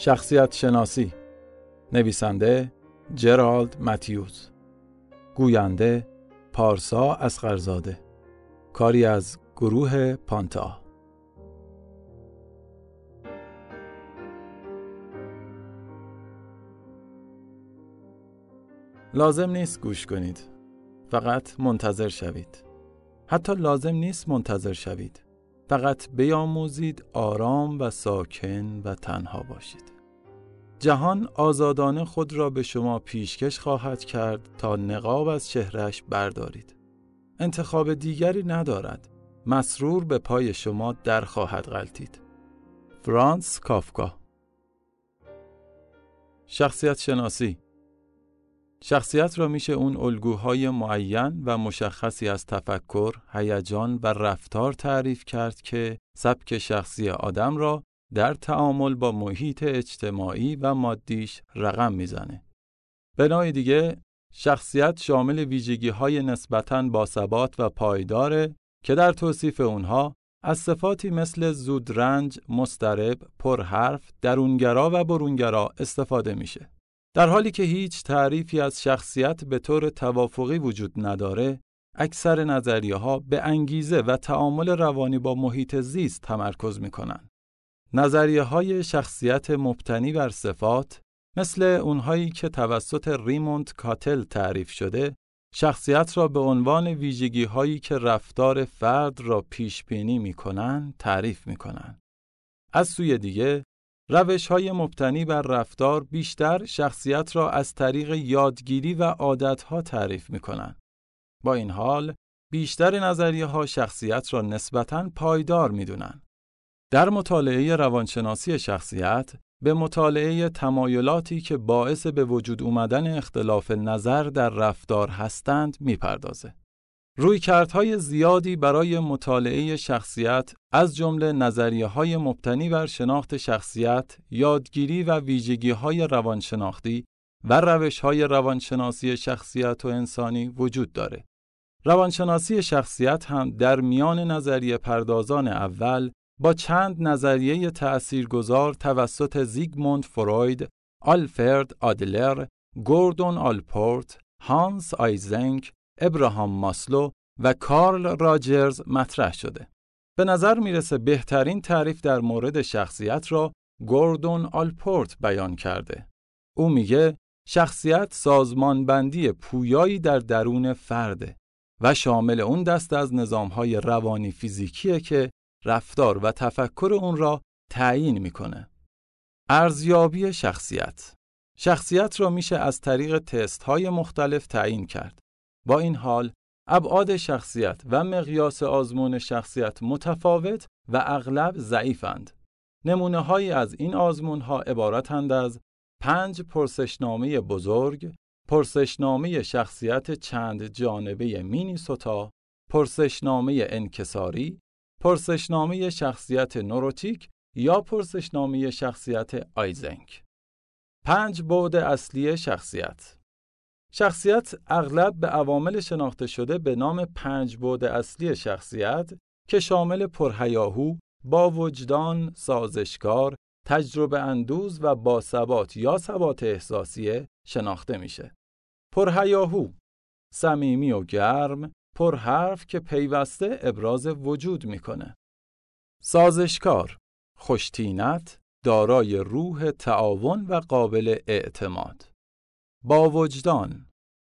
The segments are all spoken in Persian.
شخصیت شناسی نویسنده جرالد متیوز گوینده پارسا اسقرزاده کاری از گروه پانتا. لازم نیست گوش کنید فقط منتظر شوید. حتی لازم نیست منتظر شوید. فقط بیاموزید آرام و ساکن و تنها باشید. جهان آزادانه خود را به شما پیشکش خواهد کرد تا نقاب از چهرش بردارید. انتخاب دیگری ندارد. مسرور به پای شما در خواهد غلطید. فرانس کافکا شخصیت شناسی شخصیت را میشه اون الگوهای معین و مشخصی از تفکر، هیجان و رفتار تعریف کرد که سبک شخصی آدم را در تعامل با محیط اجتماعی و مادیش رقم می‌زنه. نوع دیگه شخصیت شامل ویژگی های نسبتاً باثبات و پایداره که در توصیف اونها از صفاتی مثل زودرنج، مسترب، پرحرف، درونگرا و برونگرا استفاده میشه. در حالی که هیچ تعریفی از شخصیت به طور توافقی وجود نداره، اکثر نظریه ها به انگیزه و تعامل روانی با محیط زیست تمرکز می کنن. نظریه های شخصیت مبتنی بر صفات مثل اونهایی که توسط ریموند کاتل تعریف شده، شخصیت را به عنوان ویژگی هایی که رفتار فرد را پیش بینی می کنن، تعریف می کنن. از سوی دیگه، روش های مبتنی بر رفتار بیشتر شخصیت را از طریق یادگیری و عادتها تعریف می کنند. با این حال، بیشتر نظریه ها شخصیت را نسبتاً پایدار می دونن. در مطالعه روانشناسی شخصیت، به مطالعه تمایلاتی که باعث به وجود اومدن اختلاف نظر در رفتار هستند می پردازه. رویکردهای زیادی برای مطالعه شخصیت از جمله نظریه های مبتنی بر شناخت شخصیت، یادگیری و ویژگی های روانشناختی و روش های روانشناسی شخصیت و انسانی وجود داره. روانشناسی شخصیت هم در میان نظریه پردازان اول با چند نظریه تأثیرگذار توسط زیگموند فروید، آلفرد آدلر، گوردون آلپورت، هانس آیزنک ابراهام ماسلو و کارل راجرز مطرح شده. به نظر می‌رسه بهترین تعریف در مورد شخصیت را گوردون آلپورت بیان کرده. او میگه شخصیت سازمانبندی پویایی در درون فرده و شامل اون دست از نظامهای روانی فیزیکیه که رفتار و تفکر اون را تعیین می‌کنه. ارزیابی شخصیت شخصیت را میشه از طریق تست های مختلف تعیین کرد. با این حال ابعاد شخصیت و مقیاس آزمون شخصیت متفاوت و اغلب ضعیفند. نمونه هایی از این آزمون ها عبارتند از پنج پرسشنامه بزرگ، پرسشنامه شخصیت چند جانبه مینیسوتا، پرسشنامه انکساری، پرسشنامه شخصیت نوروتیک یا پرسشنامه شخصیت آیزنک. پنج بعد اصلی شخصیت شخصیت اغلب به عوامل شناخته شده به نام پنج بعد اصلی شخصیت که شامل پرهیاهو، با وجدان، سازشکار، تجربه اندوز و با ثبات یا ثبات احساسیه شناخته میشه. پرهیاهو، صمیمی و گرم، پرحرف که پیوسته ابراز وجود می‌کنه. سازشکار، خوشتینت، دارای روح تعاون و قابل اعتماد. با وجدان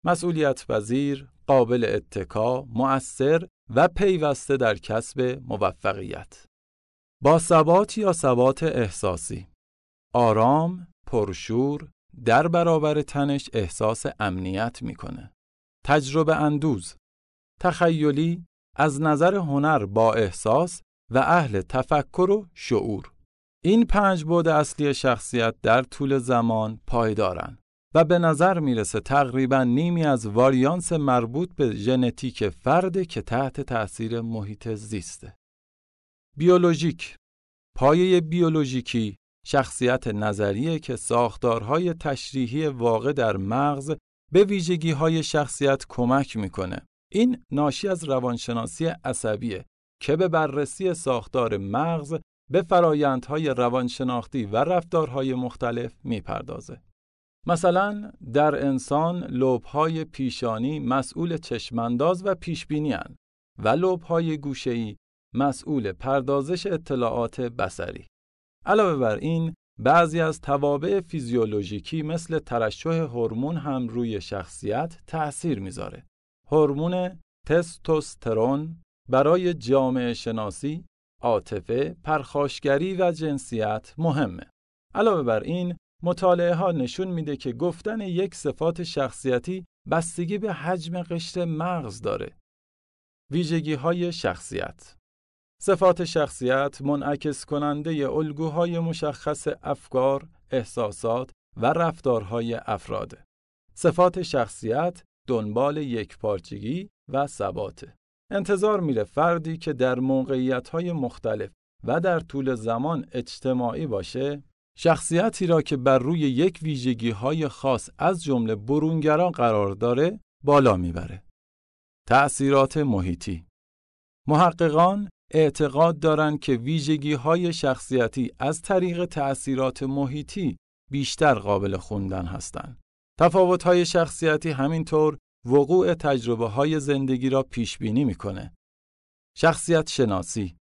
مسئولیت پذیر، قابل اتکا، مؤثر و پیوسته در کسب موفقیت. با ثبات یا ثبات احساسی آرام، پرشور، در برابر تنش احساس امنیت می‌کنه. تجربه اندوز تخیلی از نظر هنر با احساس و اهل تفکر و شعور این پنج بود اصلی شخصیت در طول زمان پایدارند. و به نظر می‌رسه تقریبا نیمی از واریانس مربوط به ژنتیک فرد که تحت تأثیر محیط زیسته. بیولوژیک پایه بیولوژیکی شخصیت نظریه که ساختارهای تشریحی واقع در مغز به ویژگی های شخصیت کمک می‌کنه. این ناشی از روانشناسی عصبیه که به بررسی ساختار مغز به فرایندهای روانشناختی و رفتارهای مختلف می‌پردازه. مثلا در انسان لوبهای پیشانی مسئول چشمانداز و پیشبینی و لوبهای گوشه‌ای مسئول پردازش اطلاعات بسری. علاوه بر این بعضی از توابع فیزیولوژیکی مثل ترشح هورمون هم روی شخصیت تأثیر می‌ذاره. هورمون تستوسترون برای جامعه شناسی، عاطفه، پرخاشگری و جنسیت مهمه. علاوه بر این، مطالعه ها نشون میده که گفتن یک صفات شخصیتی بستگی به حجم قشر مغز داره. ویژگی های شخصیت صفات شخصیت منعکس کننده الگوهای مشخص افکار، احساسات و رفتارهای افراده. صفات شخصیت دنبال یک پارچگی و ثباته. انتظار میره فردی که در موقعیت‌های مختلف و در طول زمان اجتماعی باشه، شخصیتی را که بر روی یک ویژگی‌های خاص از جمله برونگران قرار داره، بالا می‌بره. تأثیرات محیطی محققان اعتقاد دارند که ویژگی های شخصیتی از طریق تأثیرات محیطی بیشتر قابل خوندن هستند. تفاوت های شخصیتی همینطور وقوع تجربه های زندگی را پیش بینی می‌کنه. شخصیت شناسی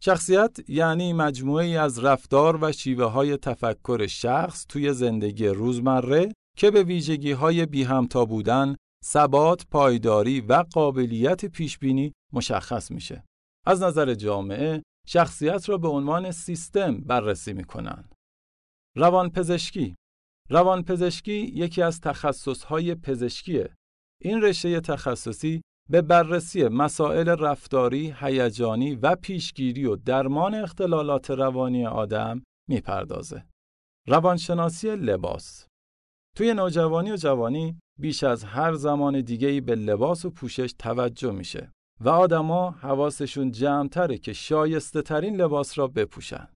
شخصیت یعنی مجموعه از رفتار و شیوه های تفکر شخص توی زندگی روزمره که به ویژگی های بی همتا بودن، ثبات، پایداری و قابلیت پیشبینی مشخص میشه. از نظر جامعه شخصیت را به عنوان سیستم بررسی می‌کنن. روانپزشکی روانپزشکی یکی از تخصصهای پزشکیه. این رشته تخصصی به بررسی مسائل رفتاری، هیجانی و پیشگیری و درمان اختلالات روانی آدم می‌پردازه. روانشناسی لباس توی نوجوانی و جوانی بیش از هر زمان دیگه‌ای به لباس و پوشش توجه میشه و آدما حواسشون جمعتره که شایسته ترین لباس را بپوشن.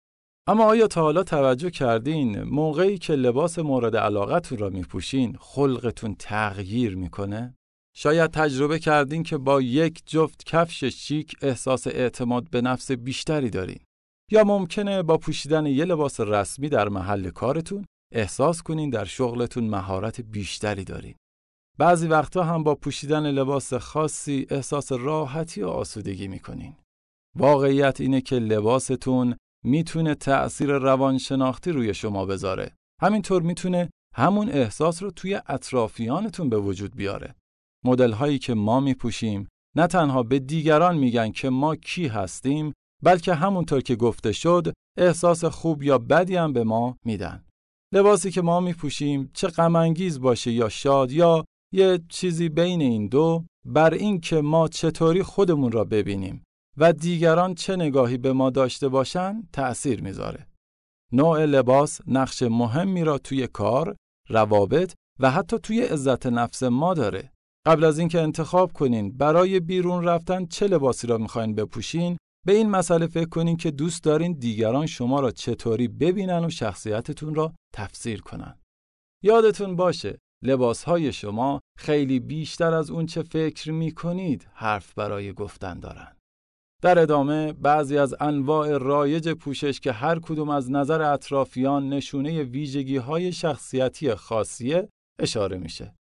اما آیا تا حالا توجه کردین موقعی که لباس مورد علاقتون را میپوشین خلقتون تغییر می‌کنه؟ شاید تجربه کردین که با یک جفت کفش شیک احساس اعتماد به نفس بیشتری دارین. یا ممکنه با پوشیدن یه لباس رسمی در محل کارتون احساس کنین در شغلتون مهارت بیشتری دارین. بعضی وقتا هم با پوشیدن لباس خاصی احساس راحتی و آسودگی می‌کنین. واقعیت اینه که لباستون می‌تونه تأثیر روانشناختی روی شما بذاره. همینطور می‌تونه همون احساس رو توی اطرافیانتون به وجود بیاره. مدل هایی که ما میپوشیم نه تنها به دیگران میگن که ما کی هستیم بلکه همونطور که گفته شد احساس خوب یا بدی هم به ما میدن. لباسی که ما میپوشیم چه غم باشه یا شاد یا یه چیزی بین این دو بر این که ما چطوری خودمون را ببینیم و دیگران چه نگاهی به ما داشته باشن تأثیر می‌ذاره. نوع لباس نقش مهمی را توی کار، روابط و حتی توی عزت نفس ما داره. قبل از اینکه انتخاب کنین برای بیرون رفتن چه لباسی را می‌خواین بپوشین، به این مسئله فکر کنین که دوست دارین دیگران شما را چطوری ببینن و شخصیتتون را تفسیر کنن. یادتون باشه لباسهای شما خیلی بیشتر از اون چه فکر می کنید حرف برای گفتن دارن. در ادامه بعضی از انواع رایج پوشش که هر کدوم از نظر اطرافیان نشونه ویژگی های شخصیتی خاصیه اشاره میشه.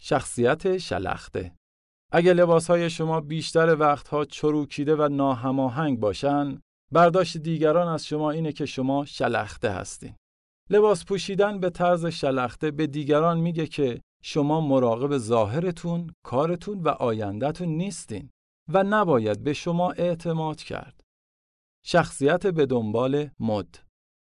شخصیت شلخته اگه لباس های شما بیشتر وقتها چروکیده و ناهماهنگ باشن، برداشت دیگران از شما اینه که شما شلخته هستین. لباس پوشیدن به طرز شلخته به دیگران میگه که شما مراقب ظاهرتون، کارتون و آیندهتون نیستین و نباید به شما اعتماد کرد. شخصیت به دنبال مد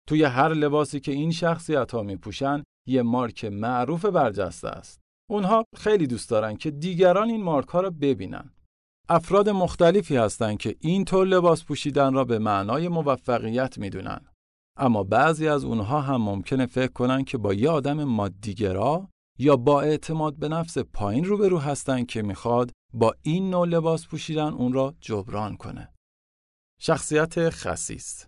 توی هر لباسی که این شخصیت ها می پوشن یه مارک معروف برجسته است. اونها خیلی دوست دارن که دیگران این مارک ها را ببینن. افراد مختلفی هستند که این طور لباس پوشیدن را به معنای موفقیت می‌دونن. اما بعضی از اونها هم ممکنه فکر کنن که با یه آدم مادیگرا یا با اعتماد به نفس پایین روبرو هستن که می‌خواد با این نوع لباس پوشیدن اون را جبران کنه. شخصیت خصیص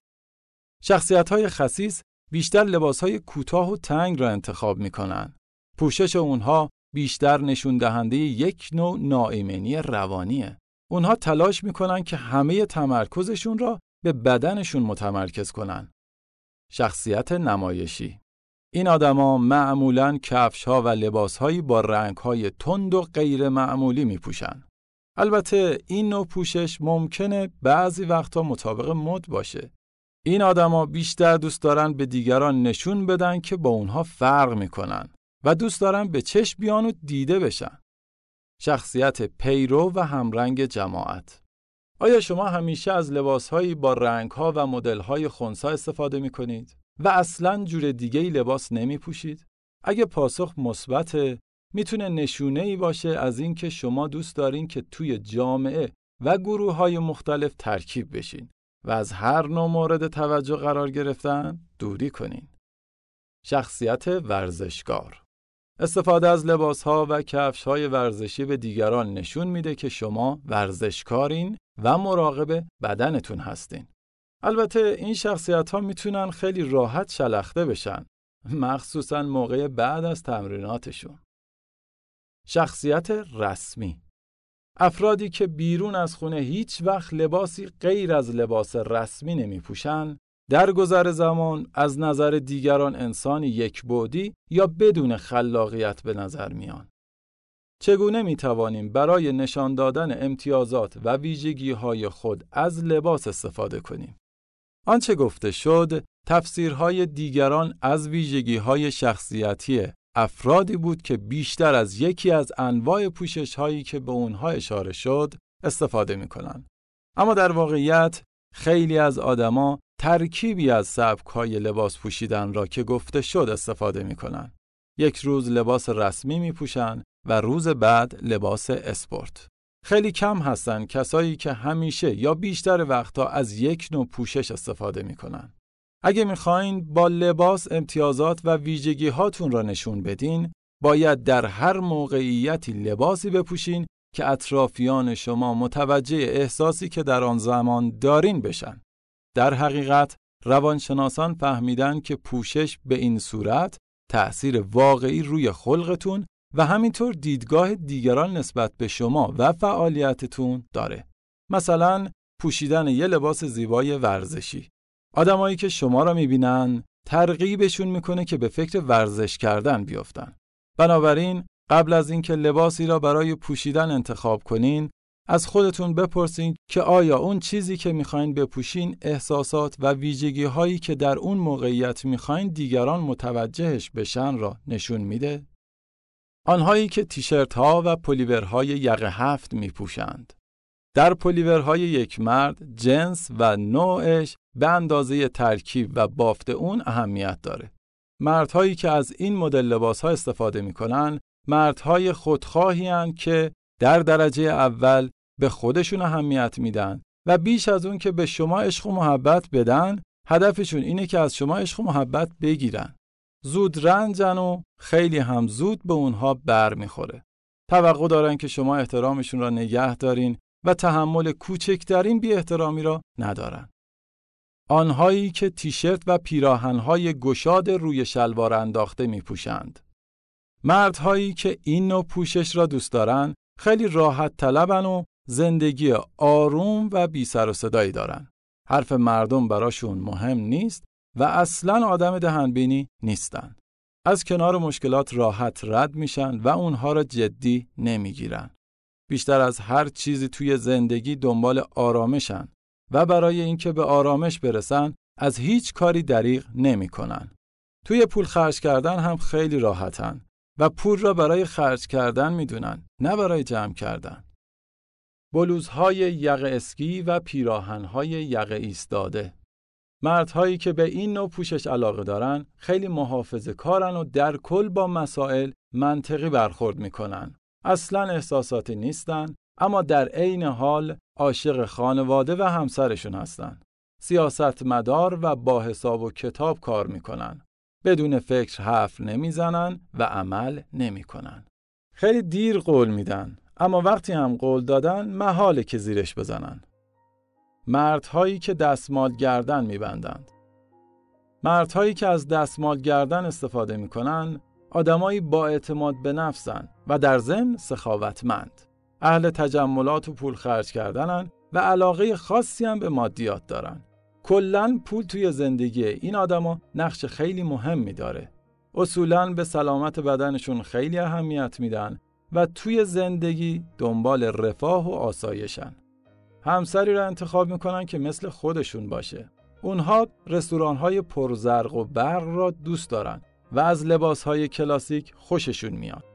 شخصیت های خصیص بیشتر لباس های کوتاه و تنگ را انتخاب می‌کنن. پوشش اونها بیشتر نشون دهنده یک نوع ناایمنی روانیه. اونها تلاش می‌کنن که همه تمرکزشون را به بدنشون متمرکز کنن. شخصیت نمایشی این آدما معمولا کفش ها و لباس هایی با رنگ های تند و غیر معمولی می پوشن. البته این نوع پوشش ممکنه بعضی وقتا مطابق مد باشه. این آدما بیشتر دوست دارن به دیگران نشون بدن که با اونها فرق می‌کنن و دوست دارن به چشم بیان و دیده بشن. شخصیت پیرو و همرنگ جماعت آیا شما همیشه از لباسهایی با رنگها و مدلهای خونسا استفاده می کنید و اصلا جور دیگه ای لباس نمی پوشید؟ اگه پاسخ مثبت می‌تونه نشونه ای باشه از اینکه شما دوست دارین که توی جامعه و گروه های مختلف ترکیب بشین و از هر نوع مورد توجه قرار گرفتن دوری کنین. شخصیت ورزشکار استفاده از لباس ها و کفش های ورزشی به دیگران نشون میده که شما ورزشکارین و مراقب بدنتون هستین. البته این شخصیت ها می‌تونن خیلی راحت شلخته بشن مخصوصا موقع بعد از تمریناتشون. شخصیت رسمی افرادی که بیرون از خونه هیچ وقت لباسی غیر از لباس رسمی نمی پوشن در گذر زمان از نظر دیگران انسانی یک بودی یا بدون خلاقیت به نظر میان. چگونه می توانیم برای نشان دادن امتیازات و ویژگی های خود از لباس استفاده کنیم؟ آنچه گفته شد، تفسیرهای دیگران از ویژگی های شخصیتی افرادی بود که بیشتر از یکی از انواع پوشش هایی که به اونها اشاره شد استفاده می کنند. اما در واقعیت خیلی از آدما ترکیبی از سبک های لباس پوشیدن را که گفته شد استفاده می کنن. یک روز لباس رسمی می پوشن و روز بعد لباس اسپورت. خیلی کم هستن کسایی که همیشه یا بیشتر وقتا از یک نوع پوشش استفاده می کنن. اگه می‌خواین با لباس امتیازات و ویژگی هاتون را نشون بدین، باید در هر موقعیتی لباسی بپوشین که اطرافیان شما متوجه احساسی که در آن زمان دارین بشن. در حقیقت روانشناسان فهمیدن که پوشش به این صورت تأثیر واقعی روی خلقتون و همینطور دیدگاه دیگران نسبت به شما و فعالیتتون داره. مثلا پوشیدن یه لباس زیبای ورزشی. آدمایی که شما را می‌بینن ترغیبشون می‌کنه که به فکر ورزش کردن بیفتن. بنابراین قبل از اینکه لباسی را برای پوشیدن انتخاب کنین از خودتون بپرسین که آیا اون چیزی که می‌خواین بپوشین احساسات و ویژگی هایی که در اون موقعیت می‌خواین دیگران متوجهش بشن را نشون میده؟ آنهایی که تیشرت ها و پلیورهای یقه هفت میپوشند. در پلیورهای یک مرد جنس و نوعش به اندازه ترکیب و بافت اون اهمیت داره. مردهایی که از این مدل لباس ها استفاده می‌کنن مردهای خودخواهی که در درجه اول به خودشون اهمیت میدن و بیش از اون که به شما عشق و محبت بدن هدفشون اینه که از شما عشق و محبت بگیرن. زود رنجن و خیلی هم زود به اونها بر می‌خوره. توقع دارن که شما احترامشون را نگه دارین و تحمل کوچکترین بی احترامی را ندارن. آنهایی که تیشرت و پیراهنهای گشاد روی شلوار انداخته می پوشند. مردهایی که این نوع پوشش را دوست دارند خیلی راحت طلبن و زندگی آروم و بی سر و صدایی دارن. حرف مردم براشون مهم نیست و اصلا آدم دهنبینی نیستن. از کنار مشکلات راحت رد میشن و اونها را جدی نمی‌گیرن. بیشتر از هر چیزی توی زندگی دنبال آرامشن و برای اینکه به آرامش برسن از هیچ کاری دریغ نمی‌کنن. توی پول خرج کردن هم خیلی راحتن و پول را برای خرج کردن می‌دونن نه برای جمع کردن. بلوزهای یقه اسکی و پیراهنهای یقه ایستاده مردهایی که به این نوع پوشش علاقه دارن خیلی محافظه کارن و در کل با مسائل منطقی برخورد می‌کنن. اصلا احساساتی نیستن اما در عین حال عاشق خانواده و همسرشون هستن. سیاست مدار و با حساب و کتاب کار می‌کنن. بدون فکر حرف نمی‌زنن و عمل نمی‌کنن. خیلی دیر قول میدن اما وقتی هم قول دادن محاله که زیرش بزنن. مردهایی که دستمال گردن میبندند. مردهایی که از دستمال گردن استفاده می‌کنن آدمایی با اعتماد به نفسن و در ضمن سخاوتمند. اهل تجملات و پول خرج کردنن و علاقه خاصی هم به مادیات دارن. کلا پول توی زندگی این آدما نقش خیلی مهمی داره. اصولا به سلامت بدنشون خیلی اهمیت میدن و توی زندگی دنبال رفاه و آسایشن. همسری رو انتخاب می‌کنن که مثل خودشون باشه. اونها رستوران های پرزرق و برق را دوست دارن و از لباس های کلاسیک خوششون میاد.